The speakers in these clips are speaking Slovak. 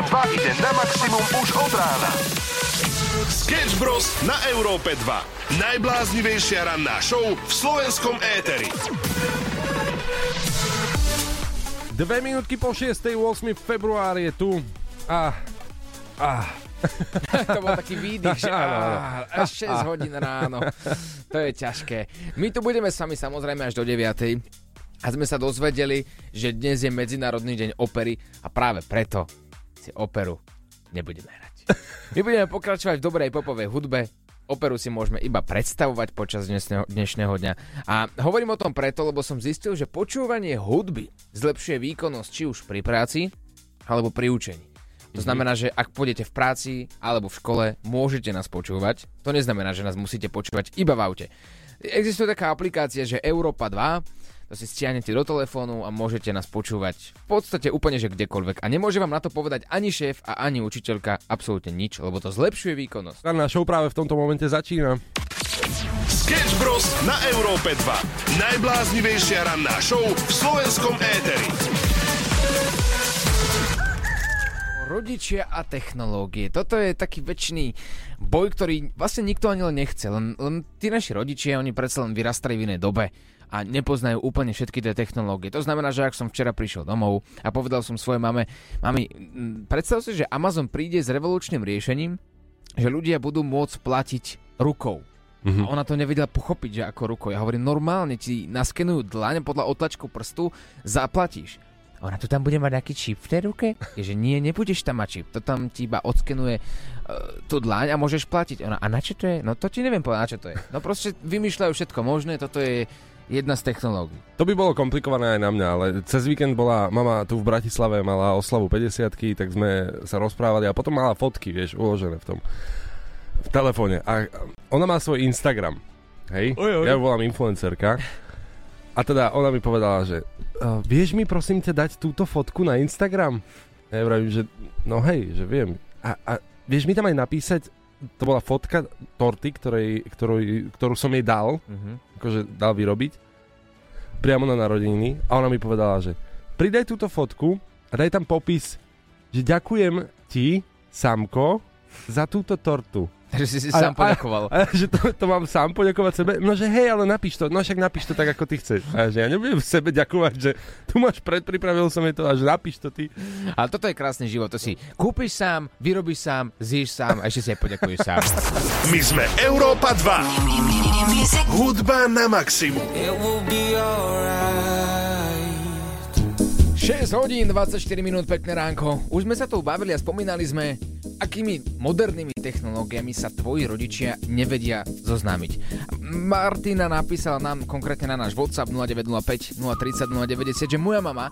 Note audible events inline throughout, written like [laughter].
a 2 ide na maximum už od rána. Sketch Bros. na Európe 2. Najbláznivejšia ranná show v slovenskom éteri. Dve minútky po 6. 8. február je tu. A... A... [laughs] to bol taký výdych, že [laughs] á, až 6 hodín ráno. To je ťažké. My tu budeme s vami samozrejme až do 9. A sme sa dozvedeli, že dnes je Medzinárodný deň opery a práve preto si operu nebudeme hrať. [laughs] My budeme pokračovať v dobrej popovej hudbe, operu si môžeme iba predstavovať počas dnešného, dnešného dňa. A hovorím o tom preto, lebo som zistil, že počúvanie hudby zlepšuje výkonnosť či už pri práci, alebo pri učení. To znamená, že ak pôjdete v práci alebo v škole, môžete nás počúvať. To neznamená, že nás musíte počúvať iba v aute. Existuje taká aplikácia, že Európa 2, to si stiahnete do telefónu a môžete nás počúvať v podstate úplne, že kdekoľvek. A nemôže vám na to povedať ani šéf a ani učiteľka absolútne nič, lebo to zlepšuje výkonnosť. Ranná show práve v tomto momente začína. Sketch Bros. na Európe 2. Najbláznivejšia ranná show v slovenskom éteri. Rodičia a technológie. Toto je taký väčší boj, ktorý vlastne nikto ani len nechce. Len, len tí naši rodičia, oni predsa len vyrastali v inej dobe a nepoznajú úplne všetky tie technológie. To znamená, že ak som včera prišiel domov a povedal som svojej mame, mami, predstav si, že Amazon príde s revolučným riešením, že ľudia budú môcť platiť rukou. Mm-hmm. A ona to nevedela pochopiť, že ako rukou. Ja hovorím, normálne ti naskenujú dlaň podľa otlačku prstu, zaplatíš ona tu tam bude mať nejaký čip v tej ruke? Je, že nie, nebudeš tam mať čip. To tam ti iba odskenuje uh, tú dlaň a môžeš platiť. Ona, a na čo to je? No to ti neviem povedať, na čo to je. No proste vymýšľajú všetko možné, toto je jedna z technológií. To by bolo komplikované aj na mňa, ale cez víkend bola mama tu v Bratislave, mala oslavu 50 tak sme sa rozprávali a potom mala fotky, vieš, uložené v tom v telefóne. A ona má svoj Instagram. Hej? Oj, oj. Ja volám influencerka. A teda ona mi povedala, že uh, vieš mi prosím ťa dať túto fotku na Instagram? A ja vravím, že no hej, že viem. A, a vieš mi tam aj napísať, to bola fotka torty, ktorej, ktorú, ktorú som jej dal, uh-huh. akože dal vyrobiť, priamo na narodeniny. A ona mi povedala, že pridaj túto fotku a daj tam popis, že ďakujem ti, Samko, za túto tortu. Že si si a, sám poďakoval. A, a, že to, to mám sám poďakovať sebe? No že hej, ale napíš to. No však napíš to tak, ako ty chceš. A že ja nebudem sebe ďakovať, že tu máš predpripravil som je to a že napíš to ty. Ale toto je krásny život. To si kúpiš sám, vyrobíš sám, zješ sám a ešte si aj poďakuješ sám. My sme Európa 2. Hudba na maximum. 6 hodín, 24 minút, pekné ránko. Už sme sa tu bavili a spomínali sme, akými modernými technológiami sa tvoji rodičia nevedia zoznámiť. Martina napísala nám konkrétne na náš WhatsApp 0905 030 090, že moja mama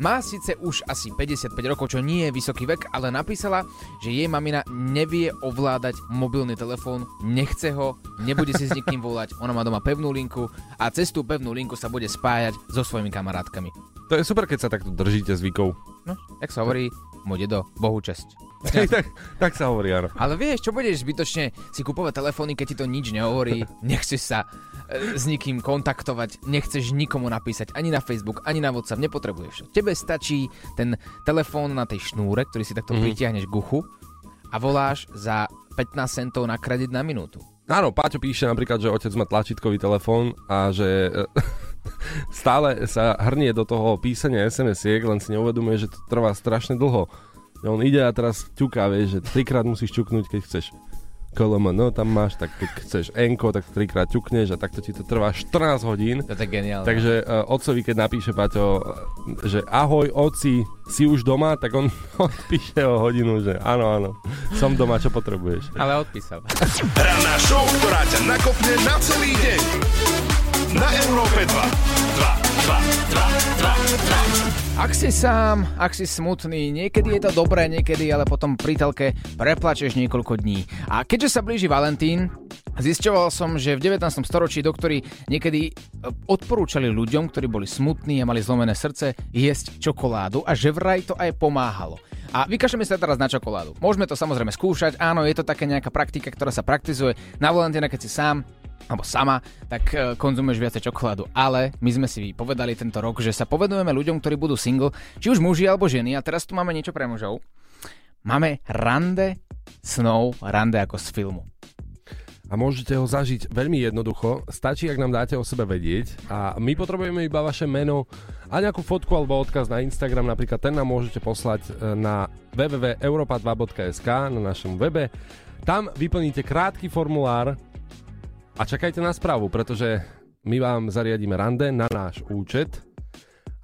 má síce už asi 55 rokov, čo nie je vysoký vek, ale napísala, že jej mamina nevie ovládať mobilný telefón, nechce ho, nebude si s nikým volať, ona má doma pevnú linku a cez tú pevnú linku sa bude spájať so svojimi kamarátkami. To je super, keď sa takto držíte zvykov. No, jak sa hovorí, môj dedo, Bohu česť. Tak, tak sa hovorí, áno. Ale vieš, čo budeš zbytočne si kupovať telefóny, keď ti to nič nehovorí, nechceš sa e, s nikým kontaktovať, nechceš nikomu napísať ani na Facebook, ani na WhatsApp, nepotrebuješ. Tebe stačí ten telefón na tej šnúre, ktorý si takto mm-hmm. pritiahneš k uchu a voláš za 15 centov na kredit na minútu. Áno, Páťo píše napríklad, že otec má tlačítkový telefón a že [laughs] stále sa hrnie do toho písania SMS-iek, len si neuvedomuje, že to trvá strašne dlho. On ide a teraz ťuká, vieš, že trikrát musíš ťuknúť, keď chceš KLM, no tam máš, tak keď chceš enko, tak trikrát ťukneš a takto ti to trvá 14 hodín. To je geniálne. Takže uh, otcovi, keď napíše Paťo, že ahoj oci, si už doma, tak on [laughs] odpíše o hodinu, že áno, áno, som doma, čo potrebuješ. Ale odpísal. Ranná show, ktorá ťa nakopne na celý deň. Na Európe 2. 2, 2, 2, 2, 2. Ak si sám, ak si smutný, niekedy je to dobré, niekedy ale potom pri telke preplačeš niekoľko dní. A keďže sa blíži Valentín, Zisťoval som, že v 19. storočí doktori niekedy e, odporúčali ľuďom, ktorí boli smutní a mali zlomené srdce, jesť čokoládu a že vraj to aj pomáhalo. A vykašľame sa teraz na čokoládu. Môžeme to samozrejme skúšať, áno, je to taká nejaká praktika, ktorá sa praktizuje na Valentína, keď si sám alebo sama, tak e, konzumuješ viacej čokoládu. Ale my sme si povedali tento rok, že sa povedujeme ľuďom, ktorí budú single, či už muži alebo ženy. A teraz tu máme niečo pre mužov. máme rande snov, rande ako z filmu. A môžete ho zažiť veľmi jednoducho. Stačí, ak nám dáte o sebe vedieť. A my potrebujeme iba vaše meno a nejakú fotku alebo odkaz na Instagram. Napríklad ten nám môžete poslať e, na www.europa2.sk na našom webe. Tam vyplníte krátky formulár a čakajte na správu, pretože my vám zariadíme rande na náš účet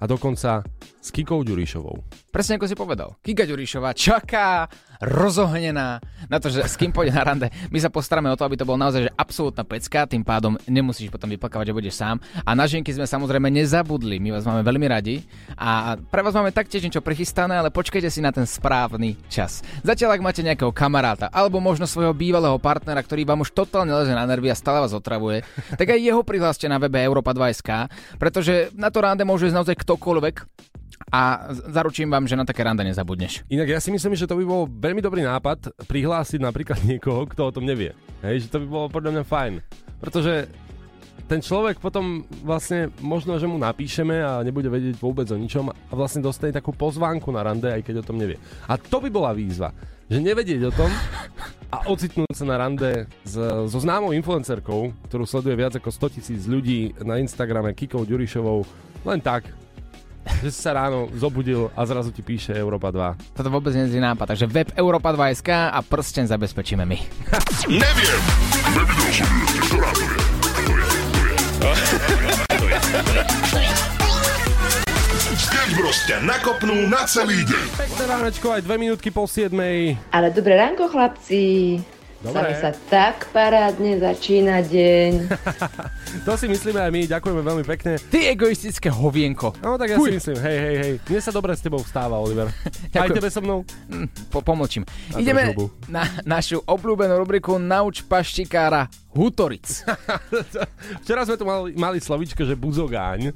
a dokonca s Kikou Ďurišovou. Presne ako si povedal. Kika Ďurišová čaká rozohnená na to, že s kým pôjde na rande. My sa postaráme o to, aby to bol naozaj že absolútna pecka, tým pádom nemusíš potom vyplakávať, že budeš sám. A na ženky sme samozrejme nezabudli, my vás máme veľmi radi a pre vás máme taktiež niečo prichystané, ale počkajte si na ten správny čas. Zatiaľ, ak máte nejakého kamaráta alebo možno svojho bývalého partnera, ktorý vám už totálne leze na nervy a stále vás otravuje, tak aj jeho prihláste na webe Europa 2.sk, pretože na to rande môže ísť naozaj ktokoľvek a zaručím vám, že na také rande nezabudneš. Inak ja si myslím, že to by bol veľmi dobrý nápad prihlásiť napríklad niekoho, kto o tom nevie. Hej, že to by bolo podľa mňa fajn. Pretože ten človek potom vlastne možno, že mu napíšeme a nebude vedieť vôbec o ničom a vlastne dostane takú pozvánku na rande, aj keď o tom nevie. A to by bola výzva, že nevedieť o tom a ocitnúť sa na rande s, so známou influencerkou, ktorú sleduje viac ako 100 tisíc ľudí na Instagrame Kikou Ďurišovou, len tak, že si sa ráno zobudil a zrazu ti píše Európa 2. Toto vôbec nie je nápad, takže web Europa 2.sk a prsten zabezpečíme my. Neviem. Sketch Bros ťa nakopnú na celý deň. Pekné ránečko, aj dve minútky po 7. Ale dobré ránko, chlapci. Dobre. Sami sa tak parádne začína deň. [laughs] To si myslíme aj my, ďakujeme veľmi pekne. Ty egoistické hovienko. No tak ja Fuj. si myslím, hej, hej, hej. Mne sa dobre s tebou vstáva, Oliver. [laughs] Aj tebe so mnou? Hm, Po, pomlčím. A Ideme na našu obľúbenú rubriku Nauč paštikára Hutoric. [laughs] Včera sme tu mali, mali slovičko, že buzogáň.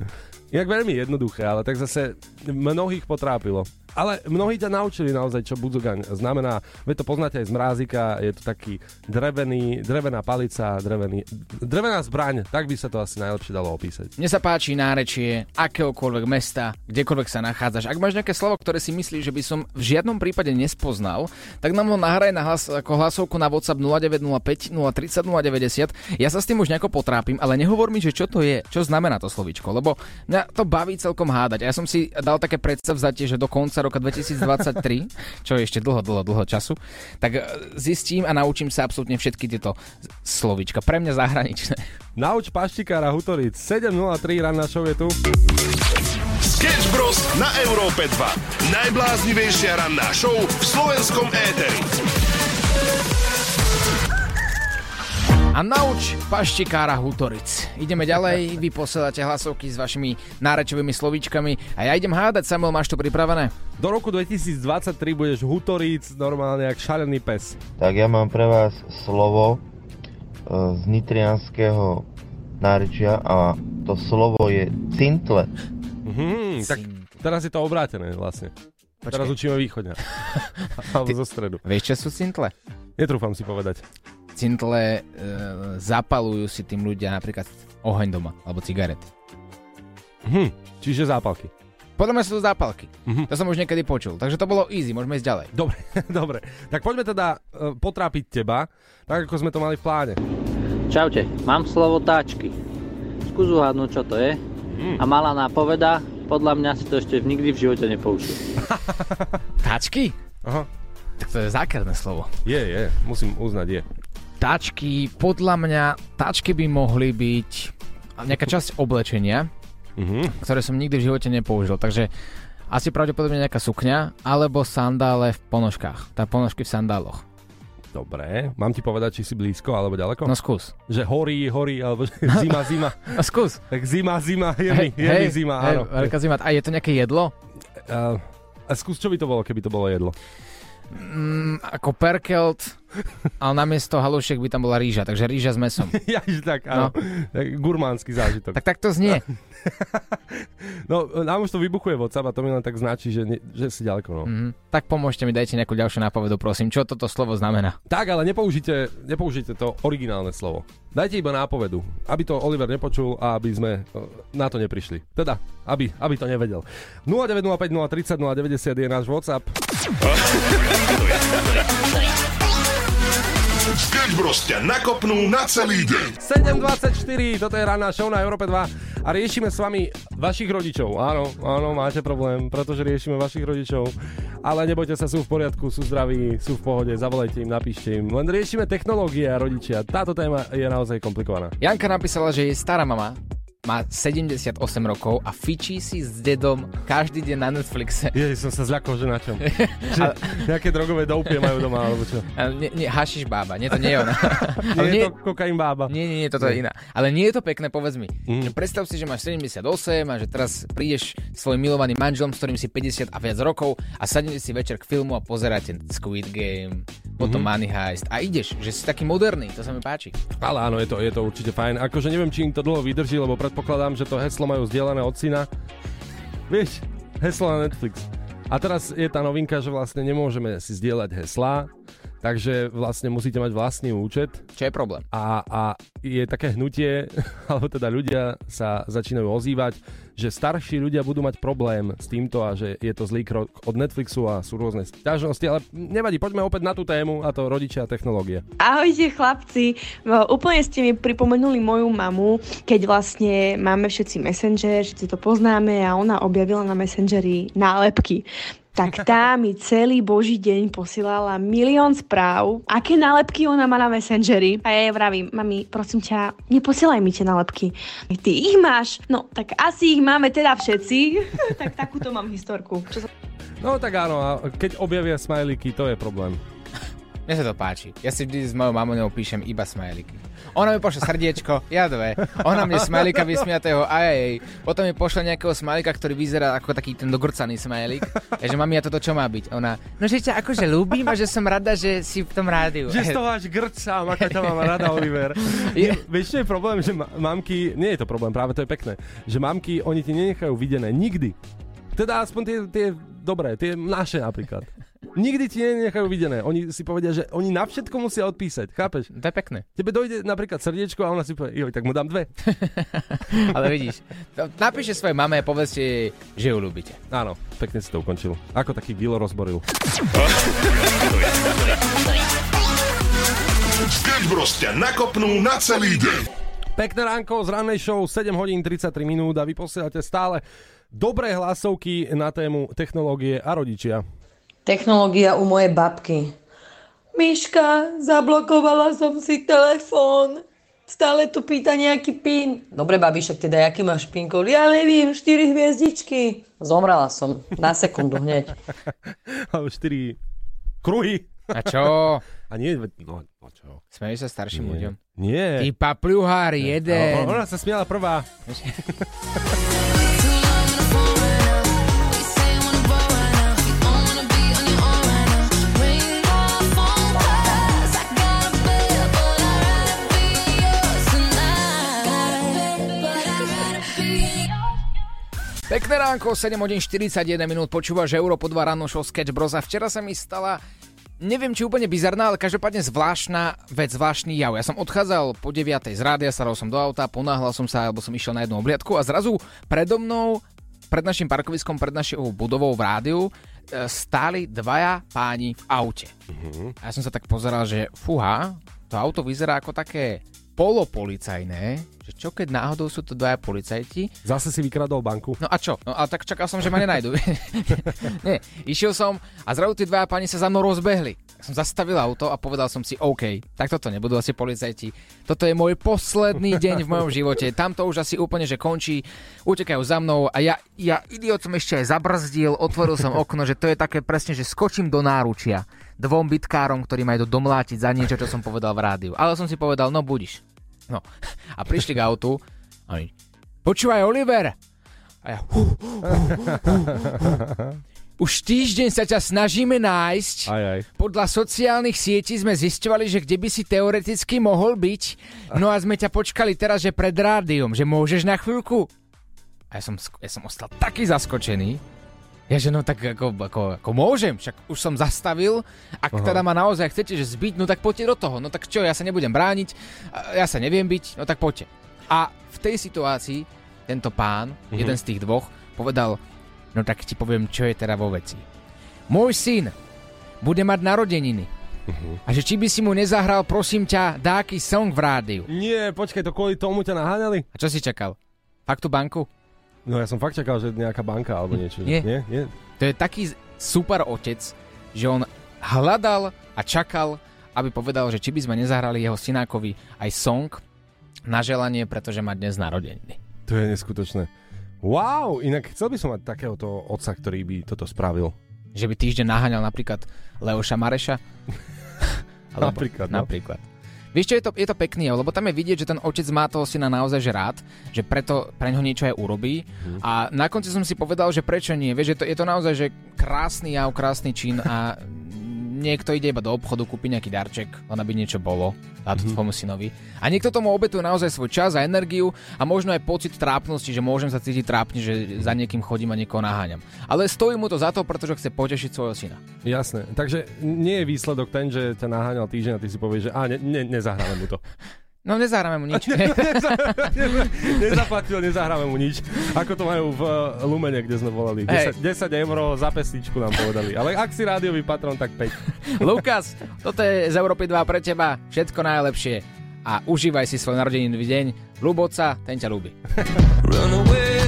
Inak veľmi jednoduché, ale tak zase mnohých potrápilo. Ale mnohí ťa naučili naozaj, čo budzogaň znamená. Veď to poznáte aj z mrázika, je to taký drevený, drevená palica, drevený, drevená zbraň, tak by sa to asi najlepšie dalo opísať. Mne sa páči nárečie akéhokoľvek mesta, kdekoľvek sa nachádzaš. Ak máš nejaké slovo, ktoré si myslíš, že by som v žiadnom prípade nespoznal, tak nám ho nahraj na hlas, ako hlasovku na WhatsApp 0905 030 090. Ja sa s tým už nejako potrápim, ale nehovor mi, že čo to je, čo znamená to slovičko, lebo mňa to baví celkom hádať. Ja som si dal také predstavzatie, že do konca roka 2023, [laughs] čo je ešte dlho, dlho, dlho času, tak e, zistím a naučím sa absolútne všetky tieto slovička. Pre mňa zahraničné. Nauč paštikára Hutoric, 7.03 ranná show je tu. Sketch Bros na Európe 2. Najbláznivejšia ranná show v slovenskom éteri. A nauč paštikára Hutoric. Ideme ďalej, vy posielate hlasovky s vašimi nárečovými slovíčkami a ja idem hádať, Samuel, máš to pripravené? Do roku 2023 budeš Hutoric normálne jak šalený pes. Tak ja mám pre vás slovo e, z nitrianského nárečia a to slovo je cintle. Mhm, tak teraz je to obrátené vlastne. Počkej. Teraz učíme východňa. [laughs] Alebo zo stredu. Vieš, čo sú cintle? Netrúfam si povedať. Cintle e, zapalujú si tým ľudia napríklad oheň doma, alebo cigarety. Hm, čiže zápalky. Podľa mňa sú to zápalky. Mhm. To som už niekedy počul. Takže to bolo easy, môžeme ísť ďalej. Dobre, [laughs] dobre. Tak poďme teda uh, potrápiť teba, tak ako sme to mali v pláne. Čaute, mám slovo táčky. Skús uhádnuť, čo to je. A malá nápoveda, podľa mňa si to ešte nikdy v živote nepoučil. Táčky? Aha, Tak to je zákerné slovo. je, je, musím uznať, je. Táčky, podľa mňa, táčky by mohli byť nejaká časť oblečenia, Mhm. ktoré som nikdy v živote nepoužil. Takže asi pravdepodobne nejaká sukňa, alebo sandále v ponožkách. Tá ponožky v sandáloch. Dobre, mám ti povedať, či si blízko alebo ďaleko? No skús. Že horí, horí, alebo [laughs] zima, zima. No skús. Tak zima, zima, je mi, je mi zima, áno. Hej, veľká zima. A je to nejaké jedlo? A, a skús, čo by to bolo, keby to bolo jedlo? Mm, ako perkelt ale namiesto halušiek by tam bola rýža, takže rýža s mesom. [laughs] ja, tak, áno. Tak, gurmánsky zážitok. Tak tak to znie. [laughs] [laughs] No, nám už to vybuchuje WhatsApp a to mi len tak značí, že, ne, že si ďaleko, no. Mhm. Tak pomôžte mi, dajte nejakú ďalšiu nápovedu, prosím. Čo toto slovo znamená? Tak, ale nepoužite, nepoužite to originálne slovo. Dajte iba nápovedu, aby to Oliver nepočul a aby sme e, na to neprišli. Teda, aby, aby to nevedel. 0905 030 090 je náš WhatsApp. [laughs] Sketch Bros ťa nakopnú na celý deň. 7.24, toto je ranná show na Európe 2 a riešime s vami vašich rodičov. Áno, áno, máte problém, pretože riešime vašich rodičov. Ale nebojte sa, sú v poriadku, sú zdraví, sú v pohode, zavolajte im, napíšte im. Len riešime technológie a rodičia. Táto téma je naozaj komplikovaná. Janka napísala, že je stará mama, má 78 rokov a fičí si s dedom každý deň na Netflixe. Ježiš, som sa zľakol, že na čom. [laughs] že nejaké drogové doupie majú doma, alebo čo. Nie, nie, hašiš bába, nie, to nie je ona. Nie, Ale je to kokain bába. Nie, nie, nie, toto je iná. Ale nie je to pekné, povedz mi. Mm. Že Predstav si, že máš 78 a že teraz prídeš svojim milovaným manželom, s ktorým si 50 a viac rokov a sadnete si večer k filmu a pozeráte Squid Game, potom Mhm. Money Heist a ideš, že si taký moderný, to sa mi páči. Ale áno, je to, je to určite fajn. Akože neviem, či im to dlho vydrží, lebo predpokladám, že to heslo majú zdieľané od syna. Vieš, heslo na Netflix. A teraz je tá novinka, že vlastne nemôžeme si zdieľať heslá, takže vlastne musíte mať vlastný účet Čo je problém? a, a je také hnutie, [laughs] alebo teda ľudia sa začínajú ozývať, že starší ľudia budú mať problém s týmto a že je to zlý krok od Netflixu a sú rôzne sťažnosti, ale nevadí, poďme opäť na tú tému a to rodičia a technológie. Ahojte chlapci, No, úplne ste mi pripomenuli moju mamu, keď vlastne máme všetci Messenger, všetci to poznáme a ona objavila na Messengeri nálepky. Tak tá mi celý boží deň posielala milión správ, aké nálepky ona má na Messengeri. A ja jej vravím, mami, prosím ťa, neposielaj mi tie nálepky. Ty ich máš? No, tak asi ich máme teda všetci. [laughs] tak takúto mám historku. Čo sa No tak áno, keď objavia smajlíky, to je problém. Mne sa to páči. Ja si vždy s mojou mamou píšem iba smajliky. Ona mi pošle srdiečko, ja dve. Ona mne smajlika vysmiatého aj jej. Potom mi pošle nejakého smajlika, ktorý vyzerá ako taký ten dogrcaný smajlik. Ja že mami, a toto čo má byť? Ona, no že ťa akože ľúbim a že som rada, že si v tom rádiu. Že toho až grca, ako ťa mám rada, Oliver. Je- Vieš, čo je problém, že ma- mamky, nie je to problém, práve to je pekné, že mamky, oni ti nenechajú videné nikdy. Teda aspoň tie, tie dobré, tie naše napríklad. Nikdy ti nenechajú videné. Oni si povedia, že oni na všetko musia odpísať, chápeš? To je pekné. Tebe dojde napríklad srdiečko a ona si povie, joj, tak mu dám dve. [laughs] Ale vidíš, napíšte svojej mame a povedzte jej, že ju ľúbite. Áno, pekne si to ukončil. Ako taký Gilo rozboril. Sketch Bros ťa nakopnú na celý deň. Pekné ránko z rannej show, 7 hodín 33 minút a vy posielate stále dobré hlasovky na tému technológie a rodičia. Technológia u mojej babky. Miška, zablokovala som si telefón. Stále tu pýta nejaký pin. Dobre, babi, však teda, aký máš pin kód? Ja neviem, 4 hviezdičky. Zomrela som. Na sekundu hneď. [laughs] Alebo 4 kruhy. A čo? [laughs] A nie, no, no čo? Smeješ sa starším ľuďom. Nie. Ty papľuhár jeden. O- Ona sa smiala prvá. [laughs] Pekné ránko, 7 hodín 41 minút, počúvaš Európo 2 ráno show Sketch Bros. A včera sa mi stala, neviem či úplne bizarná, ale každopádne zvláštna vec, zvláštny jav. Ja som odchádzal po 9 z rádia, sadol som do auta, ponáhľal som sa, alebo som išiel na jednu obliadku a zrazu predo mnou, pred našim parkoviskom, pred našou budovou v rádiu, e, stáli dvaja páni v aute. A ja som sa tak pozeral, že fúha, to auto vyzerá ako také polopolicajné, že čo keď náhodou sú to dvaja policajti Zase si vykradol banku. No a čo? No a tak čakal som, že ma nenajdu. [laughs] Nie, išiel som a zrazu tí dvaja pani sa za mnou rozbehli. Som zastavil auto a povedal som si, OK, tak toto nebudú asi policajti. Toto je môj posledný deň v mojom živote. Tam to už asi úplne, že končí. Utekajú za mnou a ja, ja idiot som ešte aj zabrzdil, otvoril som okno, že to je také presne, že skočím do náručia dvom bitkárom, ktorí majú domlátiť za niečo, čo som povedal v rádiu. Ale som si povedal, no budiš. No. [laughs] A prišli k autu a oni, počúvaj Oliver. A ja, hu, hu, hu, hu, hu. Už týždeň sa ťa snažíme nájsť. Aj, aj. Podľa sociálnych sietí sme zisťovali, že kde by si teoreticky mohol byť. No a sme ťa počkali teraz, že pred rádiom, že môžeš na chvíľku. A ja som, ja som ostal taký zaskočený. Ja že no tak ako, ako, ako môžem, však už som zastavil. Ak Aha. teda ma naozaj chcete že zbiť, no tak poďte do toho. No tak čo, ja sa nebudem brániť, ja sa neviem byť, no tak poďte. A v tej situácii tento pán, Mhm. jeden z tých dvoch, povedal, no tak ti poviem, čo je teda vo veci. Môj syn bude mať narodeniny. Mhm. A že či by si mu nezahral, prosím ťa, dáky song v rádiu. Nie, počkaj, to kvôli tomu ťa naháňali? A čo si čakal? Fakt tú banku? No ja som fakt čakal, že nejaká banka alebo niečo. Nie. Nie? Nie? To je taký super otec, že on hľadal a čakal, aby povedal, že či by sme nezahrali jeho synákovi aj song na želanie, pretože má dnes narodeniny. To je neskutočné. Wow, inak chcel by som mať takéhoto otca, ktorý by toto spravil. Že by týždeň naháňal napríklad Leoša Mareša. [laughs] Napríklad, no. Napríklad. Vieš čo, je to, je to pekný, lebo tam je vidieť, že ten otec má toho syna naozaj že rád, že preto pre ňo niečo aj urobí. Mhm. A na konci som si povedal, že prečo nie. Vieš, je to, je to naozaj že krásny jav, krásny čin a niekto ide iba do obchodu, kúpi nejaký darček, len aby niečo bolo, dá to Mhm. svojmu synovi. A niekto tomu obetuje naozaj svoj čas a energiu a možno aj pocit trápnosti, že môžem sa cítiť trápne, že za niekým chodím a niekoho naháňam. Ale stojí mu to za to, pretože chce potešiť svojho syna. Jasné. Takže nie je výsledok ten, že ťa naháňal týždeň a ty si povieš, že a ne, ne, nezahráme mu to. [laughs] No nezahráme mu nič. [laughs] Nezaplatil, nezahráme mu nič. Ako to majú v eh, Lumene, kde sme volali. 10, 10 eur za pesničku nám povedali. Ale ak si rádiový patron, tak 5. [laughs] Lukas, toto je z Európy 2 pre teba. Všetko najlepšie. A užívaj si svoj narodeninový deň. Ľuboca, ten ťa ľúbi. Lost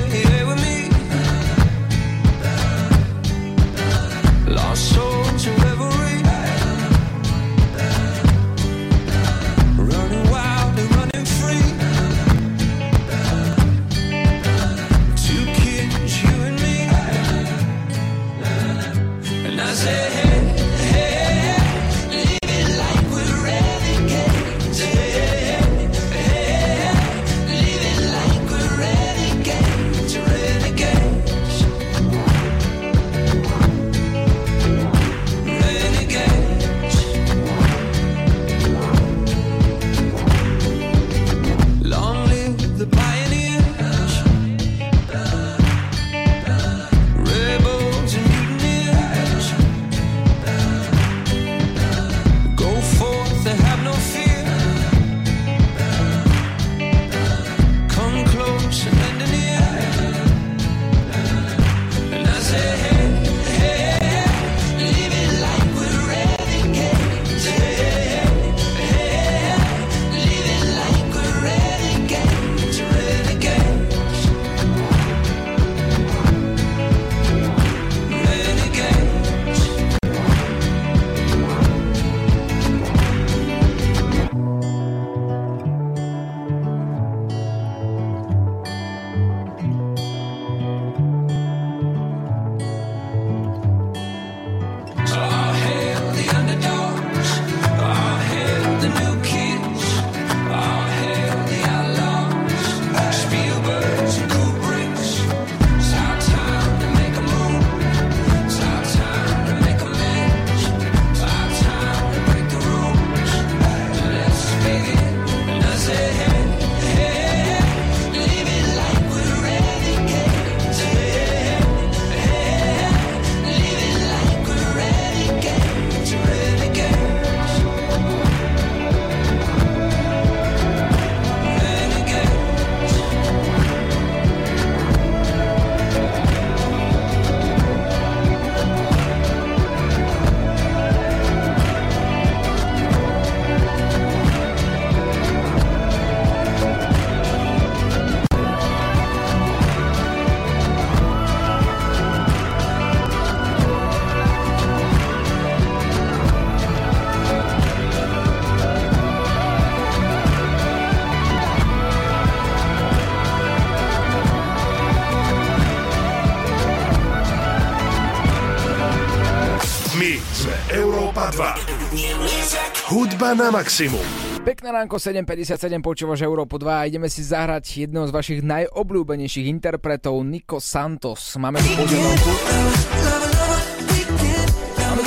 Sme Európa 2. Hudba na maximum. Pekné ránko 7.57, počúvaš Európu 2 a ideme si zahrať jedného z vašich najobľúbenejších interpretov, Nico Santos. Máme tu požiadavku.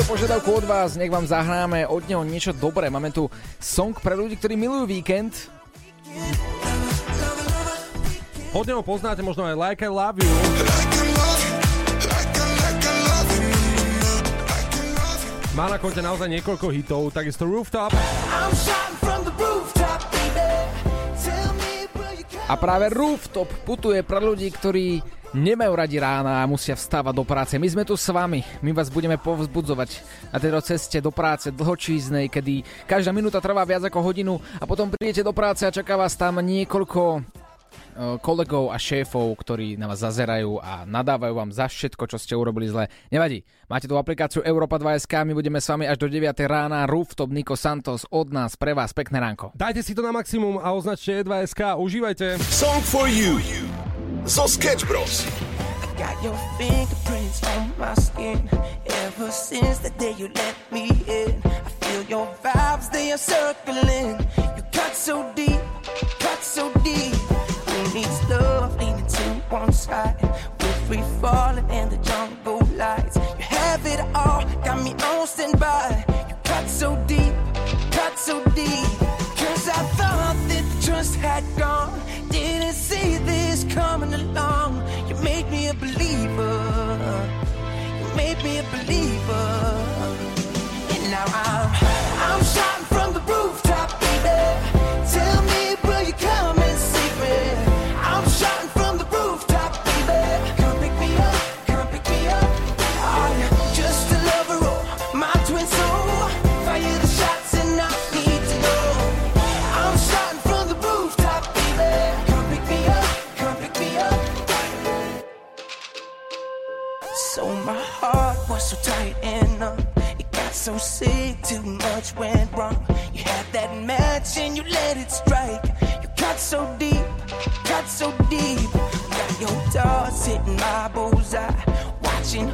požiadavku od vás, nech vám zahráme od neho niečo dobré. Máme tu song pre ľudí, ktorí milujú víkend. Od neho poznáte možno aj Like I Love You. Má na konte naozaj niekoľko hitov, takisto Rooftop. A práve Rooftop putuje pre ľudí, ktorí nemajú radi rána a musia vstávať do práce. My sme tu s vami, my vás budeme povzbudzovať na tejto ceste do práce dlhočíznej, kedy každá minúta trvá viac ako hodinu a potom prídete do práce a čaká vás tam niekoľko kolegov a šéfov, ktorí na vás zazerajú a nadávajú vám za všetko, čo ste urobili zle. Nevadí, máte tu aplikáciu Europa 2SK, my budeme s vami až do 9 rána. Rooftop Nico Santos od nás pre vás. Pekné ránko. Dajte si to na maximum a označte E2SK. Užívajte. Song for you zo Sketch Bros. Got your fingerprints on my skin. Ever since the day you let me in, I feel your vibes, they are circling. You cut so deep, cut so deep. Needs love leaning to one side? We're free falling in the jungle lights. You have it all, got me on standby. Let it strike. You cut so deep, cut so deep. Got your dogs hitting my bullseye. Watching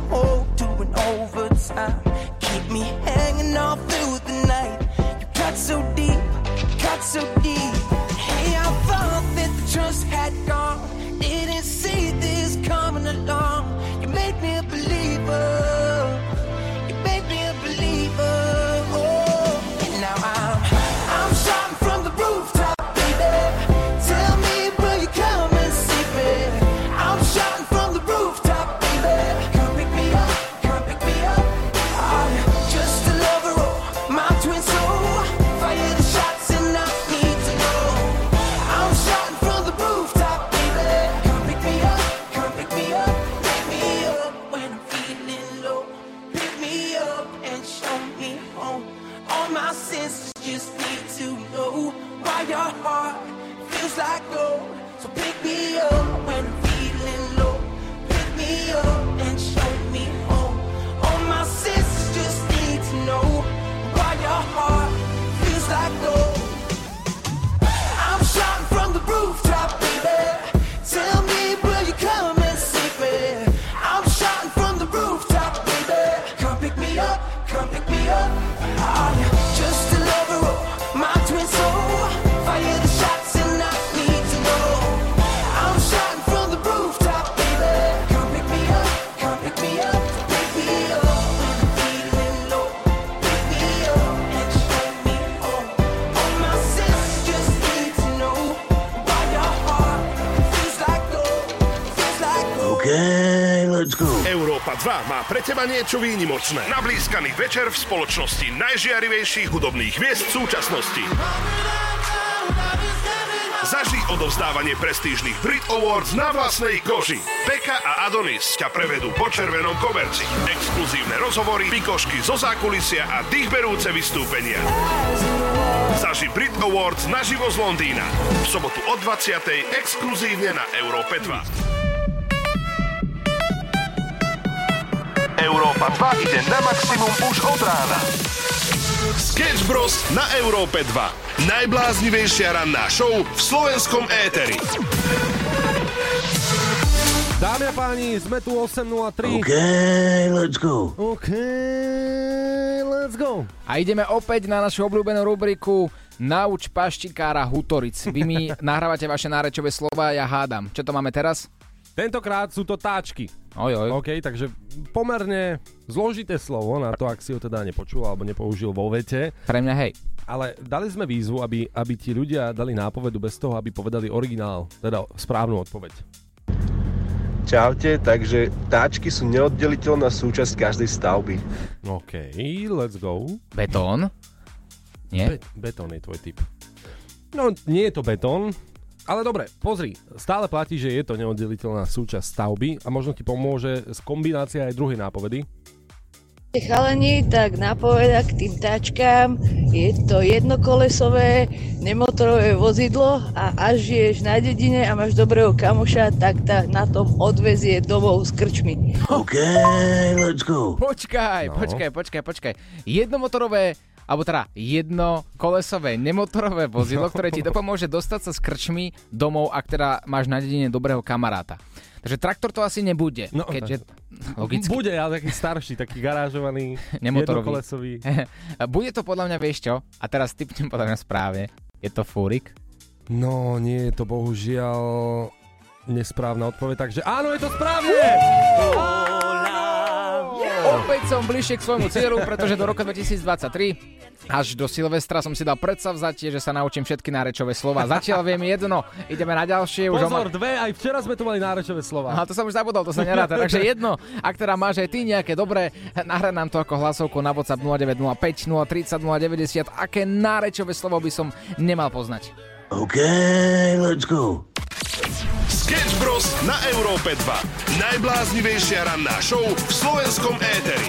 pre teba niečo výnimočné. Nablískaný večer v spoločnosti najžiarivejších hudobných hviezd súčasnosti. Zaži odovzdávanie prestížnych Brit Awards na vlastnej koži. Beka a Adonis ťa prevedú po červenom koberci. Exkluzívne rozhovory, pikošky zo zákulisia a dýchberúce vystúpenia. Zaži Brit Awards naživo z Londýna. V sobotu od 20. exkluzívne na Európe 2. Európa 2 ide na maximum už od rána. Sketch Bros. na Európe 2. Najbláznivejšia ranná show v slovenskom éteri. Dámy a páni, sme tu 8.03. OK, let's go. OK, let's go. A ideme opäť na našu obľúbenú rubriku Nauč paštikára Hutoric. Vy mi [laughs] nahrávate vaše nárečové slova a ja hádam. Čo to máme teraz? Tentokrát sú to táčky. Oj, oj. OK, takže pomerne zložité slovo na to, ak si ho teda nepočul alebo nepoužil vo vete. Pre mňa hej. Ale dali sme výzvu, aby, aby ti ľudia dali nápovedu bez toho, aby povedali originál, teda správnu odpoveď. Čaute, takže táčky sú neoddeliteľná súčasť každej stavby. OK, let's go. Betón? Nie? Be- betón je tvoj typ. No, nie je to betón, ale dobre, pozri, stále platí, že je to neoddeliteľná súčasť stavby a možno ti pomôže z kombinácia aj druhej nápovedy. Chalani, tak napoveda k tým tačkám, je to jednokolesové, nemotorové vozidlo a až žiješ na dedine a máš dobrého kamoša, tak ta na tom odvezie domov s krčmi. OK, let's go. Počkaj, no. počkaj, počkaj, počkaj. Jednomotorové alebo teda jednokolesové nemotorové vozidlo, ktoré ti dopomôže dostať sa s krčmi domov, ak teda máš na dedine dobrého kamaráta. Takže traktor to asi nebude. No, keďže, logicky. Bude, ale taký starší, taký garážovaný, Nemotorový. jednokolesový. [laughs] Bude to podľa mňa, vieš čo? A teraz typnem podľa mňa správne. Je to fúrik? No, nie je to bohužiaľ nesprávna odpoveď, takže áno, je to správne! Opäť som bližšie k svojmu cieľu, pretože do roku 2023 až do Silvestra som si dal predsavzatie, že sa naučím všetky nárečové slova. Zatiaľ viem jedno, ideme na ďalšie. Už Pozor, ma- dve, aj včera sme tu mali nárečové slova. Aha, to som už zabudol, to sa neráta. Takže jedno, ak teda máš aj ty nejaké dobré, nahraj nám to ako hlasovku na WhatsApp 0905 030 090. Aké nárečové slovo by som nemal poznať? OK, let's go. Sketch Bros. na Európe 2. Najbláznivejšia ranná show v slovenskom éteri.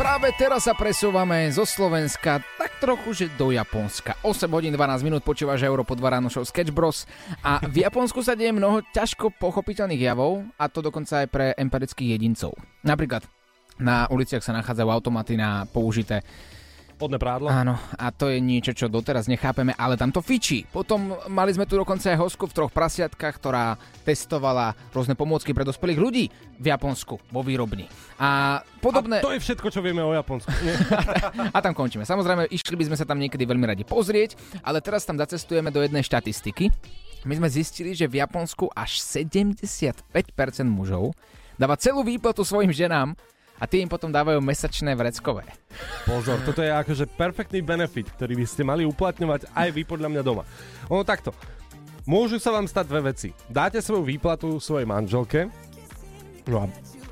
Práve teraz sa presúvame zo Slovenska tak trochu, že do Japonska. 8 hodín 12 minút počúvaš Euro po dva ráno show Sketch Bros. A v Japonsku sa deje mnoho ťažko pochopiteľných javov, a to dokonca aj pre empirických jedincov. Napríklad na uliciach sa nachádzajú automaty na použité Spodné prádlo? Áno, a to je niečo, čo doteraz nechápeme, ale tam to fičí. Potom mali sme tu dokonca aj hosku v troch prasiatkách, ktorá testovala rôzne pomôcky pre dospelých ľudí v Japonsku, vo výrobni. A podobné... A to je všetko, čo vieme o Japonsku. [laughs] A tam končíme. Samozrejme, išli by sme sa tam niekedy veľmi radi pozrieť, ale teraz tam zacestujeme do jednej štatistiky. My sme zistili, že v Japonsku až 75% mužov dáva celú výplatu svojim ženám a tie im potom dávajú mesačné vreckové. Pozor, toto je akože perfektný benefit, ktorý by ste mali uplatňovať aj vy podľa mňa doma. Ono takto. Môžu sa vám stať dve veci. Dáte svoju výplatu svojej manželke, no a,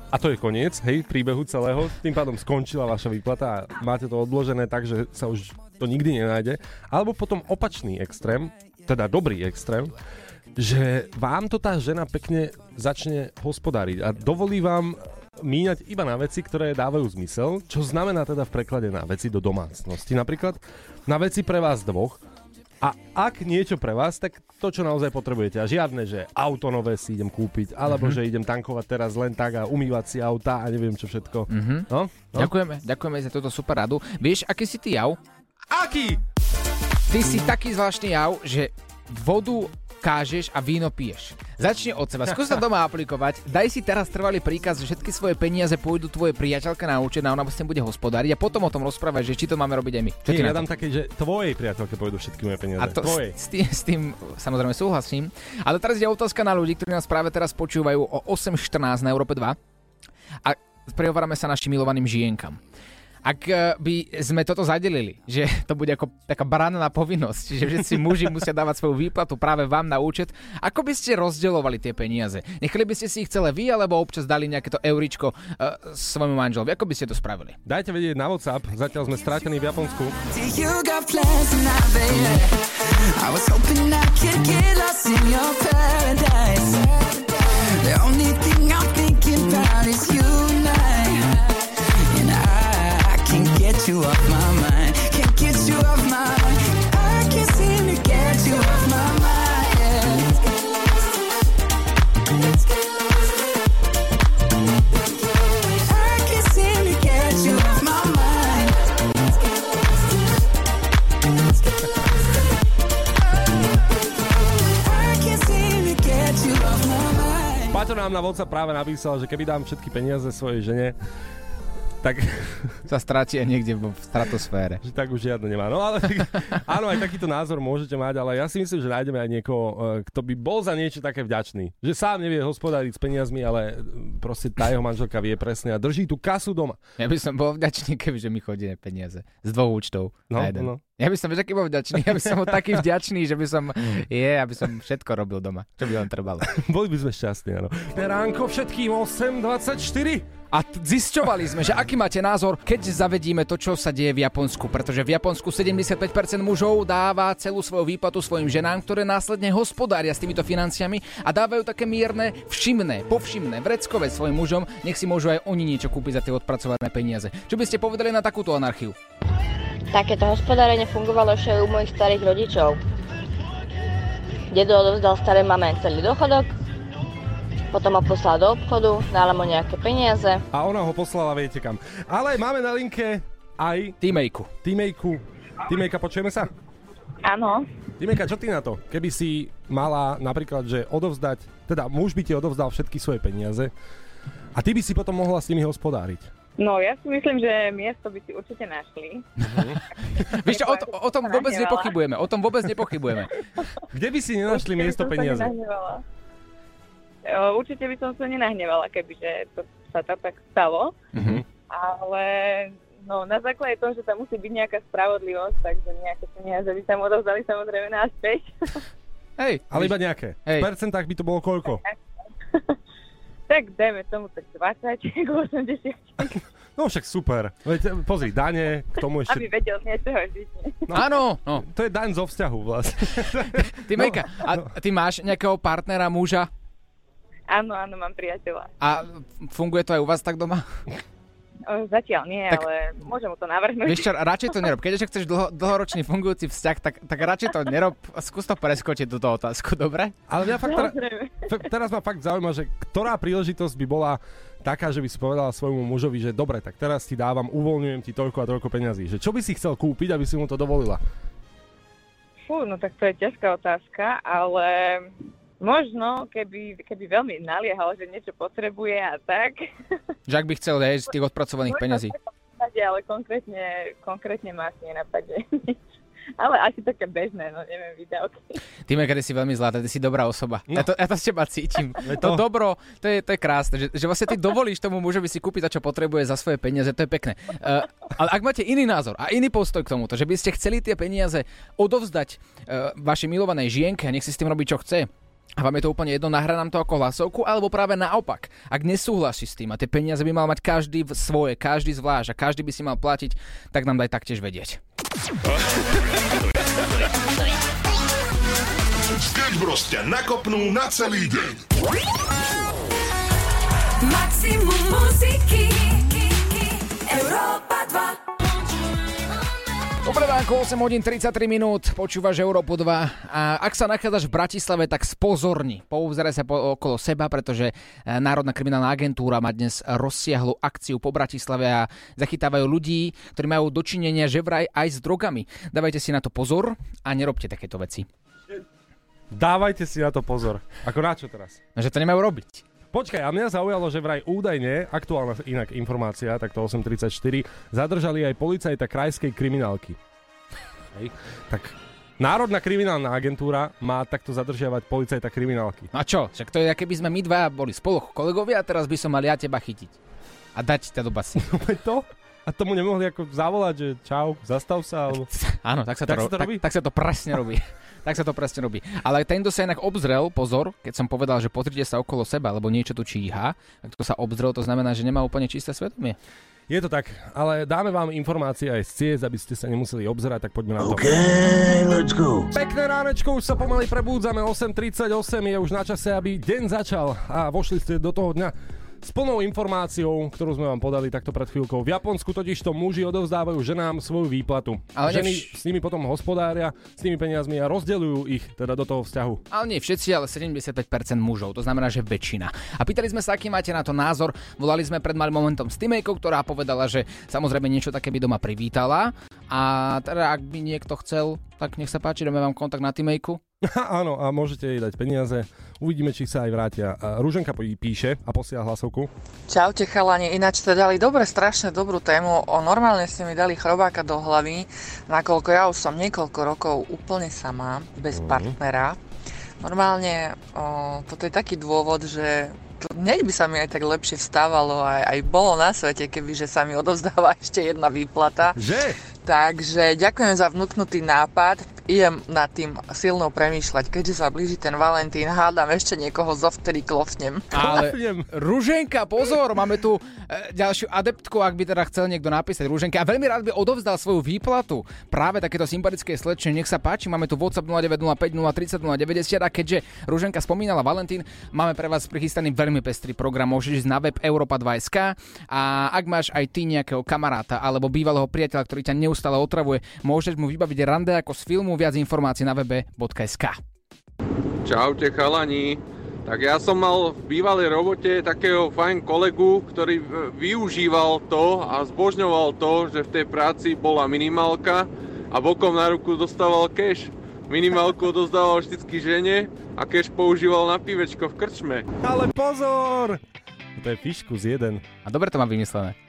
a to je koniec, hej, príbehu celého, tým pádom skončila vaša výplata a máte to odložené tak, že sa už to nikdy nenájde. Alebo potom opačný extrém, teda dobrý extrém, že vám to tá žena pekne začne hospodáriť a dovolí vám míňať iba na veci, ktoré dávajú zmysel, čo znamená teda v preklade na veci do domácnosti napríklad, na veci pre vás dvoch, a ak niečo pre vás, tak to, čo naozaj potrebujete. A žiadne, že auto nové si idem kúpiť, alebo Mhm. že idem tankovať teraz len tak a umývať si auta a neviem čo všetko. Mhm. No? no? Ďakujeme, ďakujeme za túto super radu. Vieš, aký si ty jav? Aký? Ty si taký zvláštny jav, že vodu kážeš a víno piješ. Začni od seba. Skús sa doma [laughs] aplikovať. Daj si teraz trvalý príkaz, že všetky svoje peniaze pôjdu tvoje priateľka na účet a ona s tým bude hospodáriť a potom o tom rozprávať, že či to máme robiť aj my. Čo Nie, ja dám také, že tvojej priateľke pôjdu všetky moje peniaze. A to tvojej. s, tým, s tým samozrejme súhlasím. Ale teraz je otázka na ľudí, ktorí nás práve teraz počúvajú o 8.14 na Európe 2 a prehovoráme sa našim milovaným žienkam. Ak eh, by sme toto zadelili, že [laughs] to bude ako taká branná povinnosť, že všetci muži musia dávať svoju výplatu práve vám na účet, ako by ste rozdeľovali tie peniaze? Nechali by ste si ich celé vy, alebo občas dali nejaké to euričko uh, svojmu manželovi? Ako by ste to spravili? Dajte vedieť na WhatsApp, zatiaľ sme strátení v Japonsku. The only thing I'm thinking about is you you off my mind. Can't get you off my mind. Nám na WhatsApp práve napísal, že keby dám všetky peniaze svojej žene, tak [laughs] Sa stratia niekde v stratosfére. že tak už žiadne nemá. No ale tak, [laughs] áno, aj takýto názor môžete mať, ale ja si myslím, že nájdeme aj niekoho, e, kto by bol za niečo také vďačný. Že sám nevie hospodáriť s peniazmi, ale e, proste tá jeho manželka vie presne a drží tú kasu doma. Ja by som bol vďačný, kebyže mi chodí peniaze z dvoch účtov No, na jeden. no. Ja by som, vieš, aký bol vďačný? Ja by som bol taký vďačný, že by som, [laughs] je, aby som všetko robil doma, čo by len trebalo. Boli by sme šťastní, áno. Ránko všetkým 8.24. A t- zisťovali sme, že aký máte názor, keď zavedíme to, čo sa deje v Japonsku, pretože v Japonsku 75% mužov dáva celú svoju výplatu svojim ženám, ktoré následne hospodária s týmito financiami a dávajú také mierne všimné, povšimné, vreckové svojim mužom, nech si môžu aj oni niečo kúpiť za tie odpracované peniaze. Čo by ste povedali na takúto anarchiu? Takéto hospodárenie fungovalo ešte u mojich starých rodičov. Dedo odovzdal staré mame celý dôchodok, potom ho poslal do obchodu, dala mu nejaké peniaze. A ona ho poslala, viete kam. Ale máme na linke aj... Týmejku. Týmejku. Týmejka, počujeme sa? Áno. Týmejka, čo ty na to? Keby si mala napríklad, že odovzdať, teda muž by ti odovzdal všetky svoje peniaze a ty by si potom mohla s nimi hospodáriť. No, ja si myslím, že miesto by si určite našli. [laughs] Vieš čo, o, to- o tom vôbec nepochybujeme, o tom vôbec nepochybujeme. Kde by si nenašli Určite by miesto peniaze? O, Určite by som sa nenahnevala, kebyže to sa to tak stalo. Mhm. Ale no, na základe toho, že tam musí byť nejaká spravodlivosť, takže nejaké peniaze by sa mu odovzdali samozrejme naspäť. [laughs] Hej. Ale iba nejaké. V percentách by to bolo koľko? tak [laughs] dajme tomu tak 20 [laughs] k 80. No však super. Veď, pozri, dane, k tomu ešte... Aby vedel z niečoho žiť. No, Áno, no. To je daň zo vzťahu vlastne. Ty, Mejka, a ty máš nejakého partnera, muža Áno, áno, mám priateľa. a funguje to aj u vás tak doma? Zatiaľ nie, Tak- ale môžem mu to navrhnúť. Vieš čo, radšej to nerob. Keď ešte chceš dlho, dlhoročný fungujúci vzťah, tak, tak radšej to nerob. Skús to preskočiť túto otázku, dobre? Ale mňa fakt teraz, teraz ma fakt zaujíma, že ktorá príležitosť by bola taká, že by si povedala svojmu mužovi, že dobre, tak teraz ti dávam, uvoľňujem ti toľko a toľko peňazí. Že čo by si chcel kúpiť, aby si mu to dovolila? Fú, no tak to je ťažká otázka, ale možno, keby, keby veľmi naliehal, že niečo potrebuje a tak, Že ak by chcel aj z tých odpracovaných peňazí. napadne, ale konkrétne, konkrétne ma asi nenapadne. [laughs] Ale asi také bežné, no neviem, výdavky. Ty, ty si veľmi zlatá, ty si dobrá osoba. No. Ja, to, ja to z teba cítim. [laughs] To to. dobro, to je, to je krásne, že, že vlastne ty dovolíš tomu mužovi si kúpiť to, čo potrebuje za svoje peniaze, to je pekné. Uh, ale ak máte iný názor a iný postoj k tomuto, že by ste chceli tie peniaze odovzdať uh, vašej milovanej žienke a nech si s tým robí, čo chce, a vám je to úplne jedno, nahrá nám to ako hlasovku, alebo práve naopak. Ak nesúhlasí s tým a tie peniaze by mal mať každý v svoje, každý zvlášť a každý by si mal platiť, tak nám daj taktiež vedieť. Sketch Bros ťa nakopnú na celý deň. Maximum muziky Európa 2 Dobré ránko, 8 hodín 33 minút, počúvaš Európu 2 a ak sa nachádzaš v Bratislave, tak spozorni. Pouzeraj sa po, okolo seba, pretože e, Národná kriminálna agentúra má dnes rozsiahlu akciu po Bratislave a zachytávajú ľudí, ktorí majú dočinenia že vraj aj s drogami. Dávajte si na to pozor a nerobte takéto veci. Dávajte si na to pozor. Ako na čo teraz? No, že to nemajú robiť. Počkaj, a mňa zaujalo, že vraj údajne, aktuálna inak informácia, takto 834, zadržali aj policajta krajskej kriminálky. Hej. Tak Národná kriminálna agentúra má takto zadržiavať policajta kriminálky. No a čo? Však to je, keby sme my dvaja boli spolu kolegovia a teraz by som mal ja teba chytiť. A dať ťa do basy. [laughs] to? A tomu nemohli ako zavolať, že čau, zastav sa, alebo... [laughs] Áno, tak sa to, Tak ro- sa to robí? Tak, tak sa to presne robí. [laughs] tak sa to presne robí. Ale tento sa inak obzrel, pozor, keď som povedal, že pozrite sa okolo seba, lebo niečo tu číha, tak to sa obzrel, to znamená, že nemá úplne čisté svedomie. Je to tak, ale dáme vám informácie aj z ciest, aby ste sa nemuseli obzerať, tak poďme na to. OK, let's go. Pekné ránečko, už sa pomaly prebúdzame, 8.38 je už na čase, aby deň začal a vošli ste do toho dňa s plnou informáciou, ktorú sme vám podali takto pred chvíľkou. V Japonsku totiž to muži odovzdávajú ženám svoju výplatu. Ale Ženy nevš- s nimi potom hospodária s tými peniazmi a rozdeľujú ich teda do toho vzťahu. Ale nie všetci, ale 75% mužov, to znamená, že väčšina. A pýtali sme sa, aký máte na to názor. Volali sme pred malým momentom s Timejkou, ktorá povedala, že samozrejme niečo také by doma privítala. A teda ak by niekto chcel, tak nech sa páči, dáme vám kontakt na Timejku. [laughs] Áno, a môžete jej dať peniaze. Uvidíme, či sa aj vrátia. Ruženka píše a posiela hlasovku. Čaute chalani, ináč ste dali dobre, strašne dobrú tému. O, normálne ste mi dali chrobáka do hlavy, nakoľko ja už som niekoľko rokov úplne sama, bez Mhm. partnera. Normálne o, toto je taký dôvod, že to, hneď by sa mi aj tak lepšie vstávalo, aj, aj bolo na svete, keby že sa mi odovzdáva [laughs] ešte jedna výplata. Že? Takže ďakujem za vnúknutý nápad. Idem nad tým silno premýšľať. Keďže sa blíži ten Valentín, hádam ešte niekoho zo vtedy klofnem. Ale Ruženka, pozor, máme tu e, ďalšiu adeptku, ak by teda chcel niekto napísať Ruženka. A veľmi rád by odovzdal svoju výplatu. Práve takéto sympatické slečne, nech sa páči, máme tu WhatsApp 0905 030 090 a keďže Ruženka spomínala Valentín, máme pre vás prichystaný veľmi pestrý program. Môžeš ísť na web europa2.sk a ak máš aj ty nejakého kamaráta alebo bývalého priateľa, ktorý ťa neustále otravuje, môžeš mu vybaviť rande ako z filmu, viac informácií na webe.sk. Čaute chalani. Tak ja som mal v bývalej robote takého fajn kolegu, ktorý využíval to a zbožňoval to, že v tej práci bola minimálka a bokom na ruku dostával cash. Minimálku odozdával vždycky žene a cash používal na pivečko v krčme. Ale pozor! To je fiškus jeden. A dobre to mám vymyslené.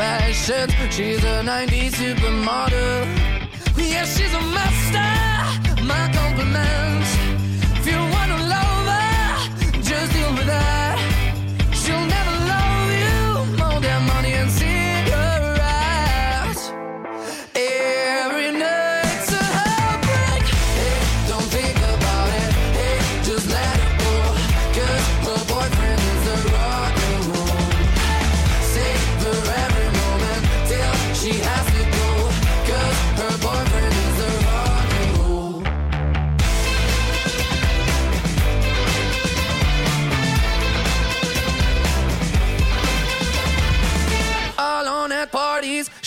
confessions. She's a 90s supermodel. Yeah, she's a master. My compliments. If you wanna love her, just deal with her.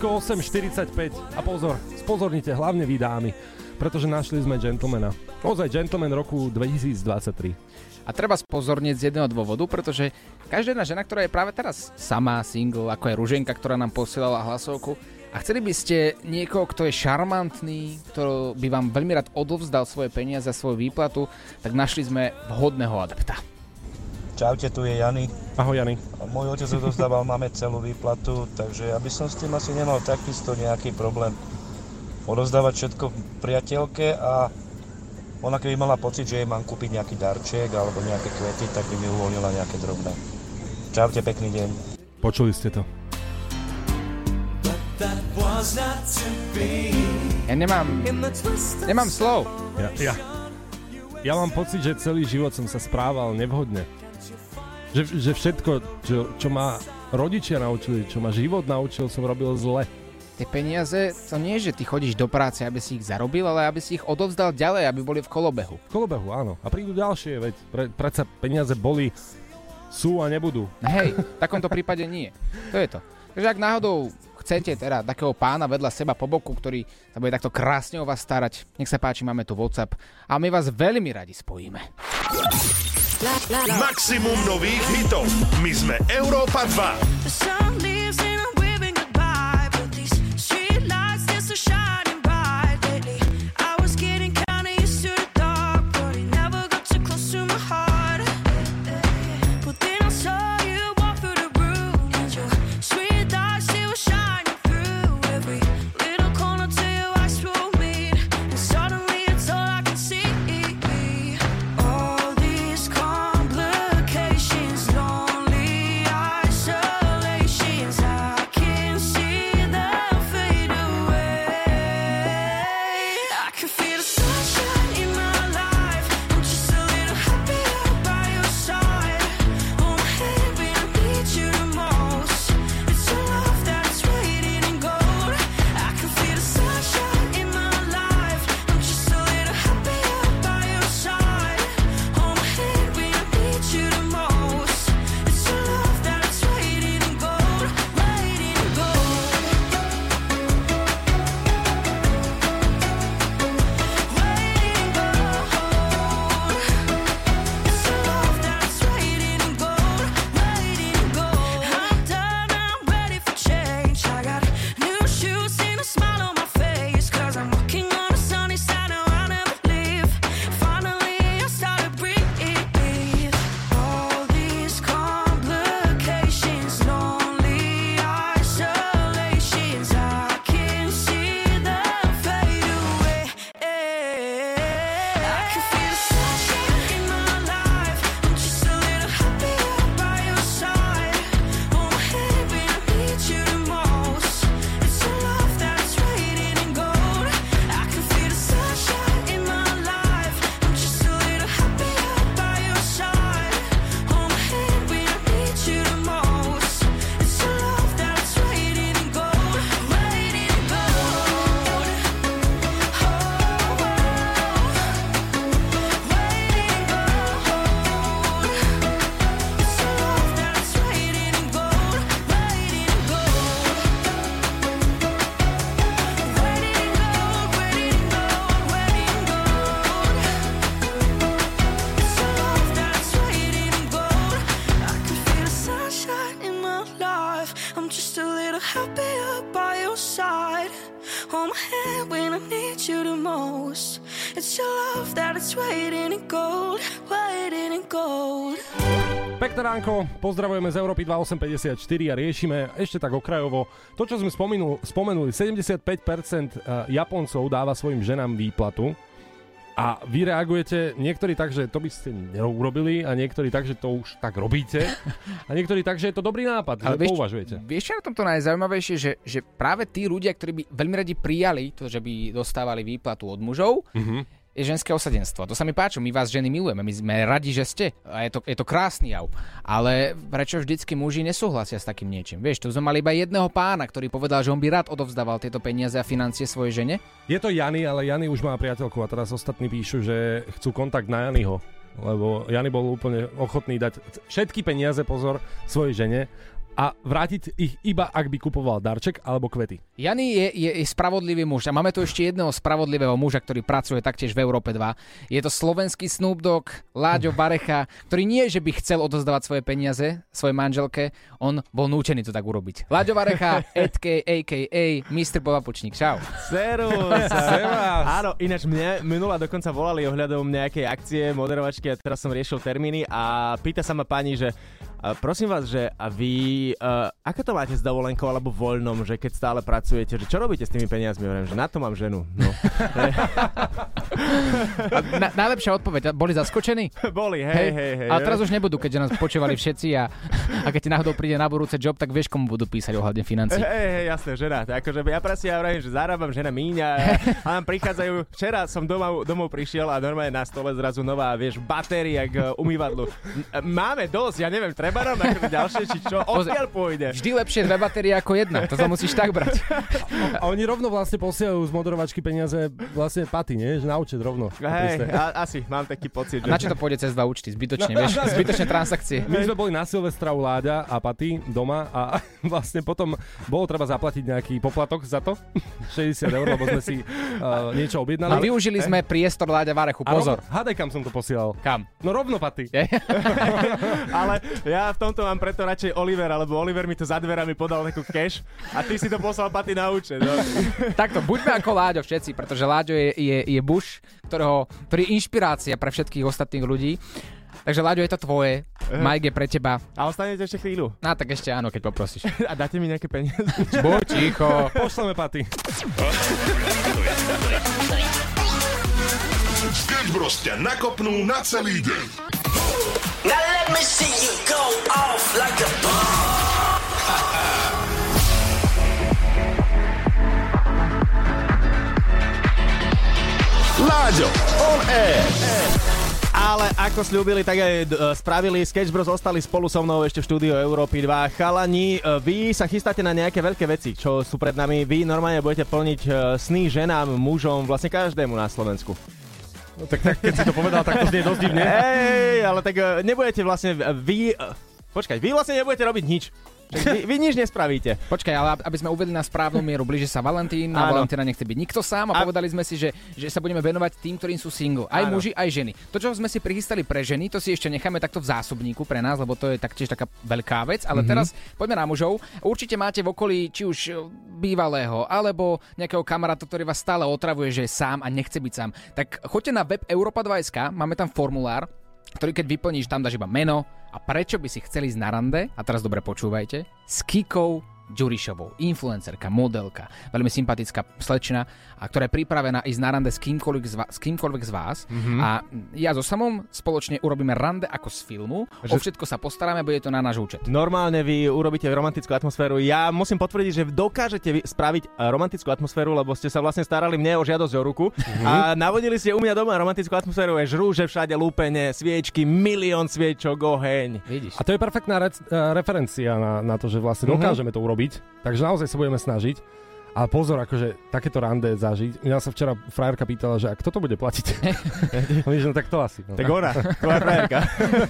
Pekné ránečko, 8.45 a pozor, spozornite hlavne vy dámy, pretože našli sme gentlemana. Ozaj gentleman roku 2023. A treba spozornieť z jedného dôvodu, pretože každá jedna žena, ktorá je práve teraz sama, single, ako je Ruženka, ktorá nám posielala hlasovku, a chceli by ste niekoho, kto je šarmantný, kto by vám veľmi rád odovzdal svoje peniaze za svoju výplatu, tak našli sme vhodného adepta. Čaute, tu je Jany. Ahoj Jany. Môj otec odozdával máme celú výplatu, takže ja by som s tým asi nemal takisto nejaký problém. Odozdávať všetko priateľke a ona keby mala pocit, že jej mám kúpiť nejaký darček alebo nejaké kvety, tak by mi uvoľnila nejaké drobné. Čaute, pekný deň. Počuli ste to. Ja nemám, nemám slov. Ja, ja. ja mám pocit, že celý život som sa správal nevhodne. Že, že všetko, čo, čo ma rodičia naučili, čo ma život naučil, som robil zle. tie peniaze, to nie, že ty chodíš do práce, aby si ich zarobil, ale aby si ich odovzdal ďalej, aby boli v kolobehu. V kolobehu, áno. A prídu ďalšie, veď pre, predsa peniaze boli, sú a nebudú. Hej, v takomto prípade nie. To je to. Takže ak náhodou chcete teda takého pána vedľa seba po boku, ktorý sa bude takto krásne o vás starať, nech sa páči, máme tu WhatsApp a my vás veľmi radi spojíme. Maximum nových hitov. My sme Európa 2. The sun leaves and I'm waving goodbye, but these street lights they're so shining Pekné ránko, pozdravujeme z Európy 2854 a riešime ešte tak okrajovo to, čo sme spomenul, spomenuli. 75% Japoncov dáva svojim ženám výplatu a vy reagujete niektorí tak, že to by ste neurobili a niektorí tak, že to už tak robíte a niektorí tak, že je to dobrý nápad, že vieš, pouvažujete. vieš, čo je na tomto najzaujímavejšie, že, že práve tí ľudia, ktorí by veľmi radi prijali to, že by dostávali výplatu od mužov, Mhm. Je ženské osadenstvo. To sa mi páči, my vás ženy milujeme, my sme radi, že ste a je to, je to krásny jav. Ale prečo vždycky muži nesúhlasia s takým niečím? Vieš, tu sme mali iba jedného pána, ktorý povedal, že on by rád odovzdával tieto peniaze a financie svojej žene. Je to Jany, ale Jany už má priateľku a teraz ostatní píšu, že chcú kontakt na Janyho. Lebo Jany bol úplne ochotný dať všetky peniaze, pozor, svojej žene a vrátiť ich iba, ak by kupoval darček alebo kvety. Jany je, je, je spravodlivý muž a máme tu ešte jedného spravodlivého muža, ktorý pracuje taktiež v Európe 2. Je to slovenský Snoop Dogg, Láďo Barecha, ktorý nie, že by chcel odozdávať svoje peniaze svojej manželke, on bol nútený to tak urobiť. Láďo Barecha, [laughs] Edke, a.k.a. Mr. Povapučník. Čau. Serus! [laughs] Servus. Áno, ináč mne minula dokonca volali ohľadom nejakej akcie, moderovačky a teraz som riešil termíny a pýta sa ma pani, že a prosím vás, že a vy, uh, ako to máte s dovolenkou alebo voľnom, že keď stále pracujete, že čo robíte s tými peniazmi? Hovorím, že na to mám ženu. No. [laughs] A na, najlepšia odpoveď, boli zaskočení? Boli, hej, hej, hej. Ale teraz už nebudú, keďže nás počúvali všetci a, a keď ti náhodou príde na budúce job, tak vieš, komu budú písať ohľadne financí. Hej, hej, jasné, žena. Akože ja presne ja vravím, že zarábam, žena míňa [laughs] a nám prichádzajú. Včera som domov, domov prišiel a normálne na stole zrazu nová, vieš, batéria k uh, umývadlu. N- Máme dosť, ja neviem, treba nám akože ďalšie, či čo, odkiaľ pôjde. Vždy lepšie dve batérie ako jedna, to sa musíš tak brať. A oni rovno vlastne posielajú z moderovačky peniaze vlastne paty, nie? Že na účet rovno. Hej, a, asi, mám taký pocit, A na čo to pôjde cez dva účty? Zbytočne, vieš? [laughs] Zbytočné transakcie. My sme boli na Silvestra u Láďa a Paty doma a [laughs] vlastne potom bolo treba zaplatiť nejaký poplatok za to. [laughs] 60 eur, lebo sme si uh, niečo objednali. A využili sme priestor Láďa Varechu, pozor. rovno- Hádaj, kam som to posielal. Kam? No rovno, Paty. Ale ja v tomto mám preto radšej Olivera, lebo Oliver mi to za dverami podal takú cash a ty si to poslal paty na účet. No. Takto, buďme ako Láďo všetci, pretože Láďo je, je, je buš, ktorého, ktorý je inšpirácia pre všetkých ostatných ľudí. Takže Láďo, je to tvoje, Mike je pre teba. A ostanete ešte chvíľu. No tak ešte áno, keď poprosíš. [laughs] A dáte mi nejaké peniaze? Buď ticho. Pošleme Paty. Sketch Bros ťa nakopnú na celý deň. Now let me see you go off like a Láďo, on air. Ale ako slúbili, tak aj d- spravili. Sketch Bros ostali spolu so mnou ešte v štúdiu Európy 2. Chalani, e, vy sa chystáte na nejaké veľké veci, čo sú pred nami. Vy normálne budete plniť e, sny ženám, mužom, vlastne každému na Slovensku. No, tak, tak, keď si to povedal, tak to znie dosť divne. Hej, ale tak e, nebudete vlastne e, vy... e, Počkaj, vy vlastne nebudete robiť nič. Vy, vy nič nespravíte. Počkaj, ale ab- aby sme uvedli na správnu mieru, blíži sa Valentín, na. Valentína nechce byť nikto sám a, povedali sme si, že, že sa budeme venovať tým, ktorým sú single. Aj Áno. muži, aj ženy. To, čo sme si prichystali pre ženy, to si ešte necháme takto v zásobníku pre nás, lebo to je taktiež taká veľká vec. Ale Mhm. teraz poďme na mužov. Určite máte v okolí či už e, bývalého, alebo nejakého kamaráta, ktorý vás stále otravuje, že je sám a nechce byť sám. Tak choďte na web Europa 2.sk, máme tam formulár, ktorý keď vyplníš, tam dáš iba meno a prečo by si chceli ísť na rande, a teraz dobre počúvajte, s Kikou Ďurišovou, influencerka, modelka, veľmi sympatická slečna, a ktorá je pripravená ísť na rande s kýmkoľvek z vás. S kýmkoľvek z vás. Mhm. A ja so samom spoločne urobíme rande ako z filmu, o Že- všetko sa postaráme, bude to na náš účet. Normálne vy urobíte romantickú atmosféru. Ja musím potvrdiť, že dokážete vy spraviť eh, romantickú atmosféru, lebo ste sa vlastne starali mne o žiadosť o ruku a navodili ste u mňa doma romantickú atmosféru, je žrúže všade, lúpenie, sviečky, milión sviečok, oheň. Vidíš. A to je perfektná rec- eh, referencia na, na to, že vlastne Mhm. dokážeme to urobiť. Takže naozaj sa budeme snažiť. A pozor, akože takéto rande zažiť. Mňa sa včera frajerka pýtala, že a kto to bude platiť? [laughs] Víš, no tak to asi. No. Tak ona, tvoja frajerka.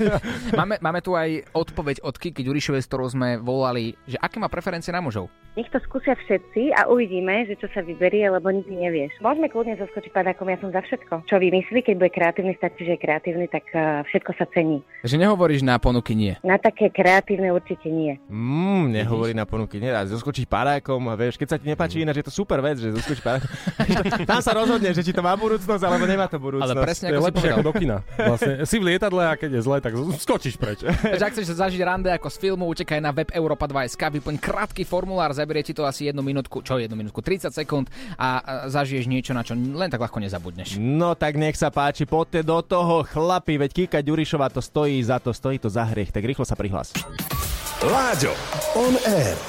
[laughs] máme, máme tu aj odpoveď od Kiky Ďurišovej, s ktorou sme volali, že aké má preferencie na mužov. Nech to skúsia všetci a uvidíme, že čo sa vyberie, lebo nikdy nevieš. Môžeme kľudne zoskočiť padákom, ja som za všetko. Čo vymyslí, keď bude kreatívny, stačí, že je kreatívny, tak uh, všetko sa cení. Takže nehovoríš na ponuky nie. Na také kreatívne určite nie. Mm, nehovorí na ponuky, nedá. Zoskočiť parákom, a vieš, keď sa ti nepáči ináč, je to super vec, že parákom. [laughs] Tam sa rozhodne, že či to má budúcnosť, alebo nemá to budúcnosť. Ale presne To je ako si lepšie ako do kina. Vlastne, si v lietadle a keď je zle, tak skočíš preč. [laughs] Takže ak chceš zažiť rande ako z filmu, utekaj na web Europa 2.sk, vyplň krátky formulár, zaberie ti to asi jednu minútku, čo jednu minútku, 30 sekúnd a a zažiješ niečo, na čo len tak ľahko nezabudneš. No tak nech sa páči, poďte do toho, chlapi, veď Kika Ďurišová to stojí za to, stojí to za hriech, tak rýchlo sa prihlás. Láďo, on air.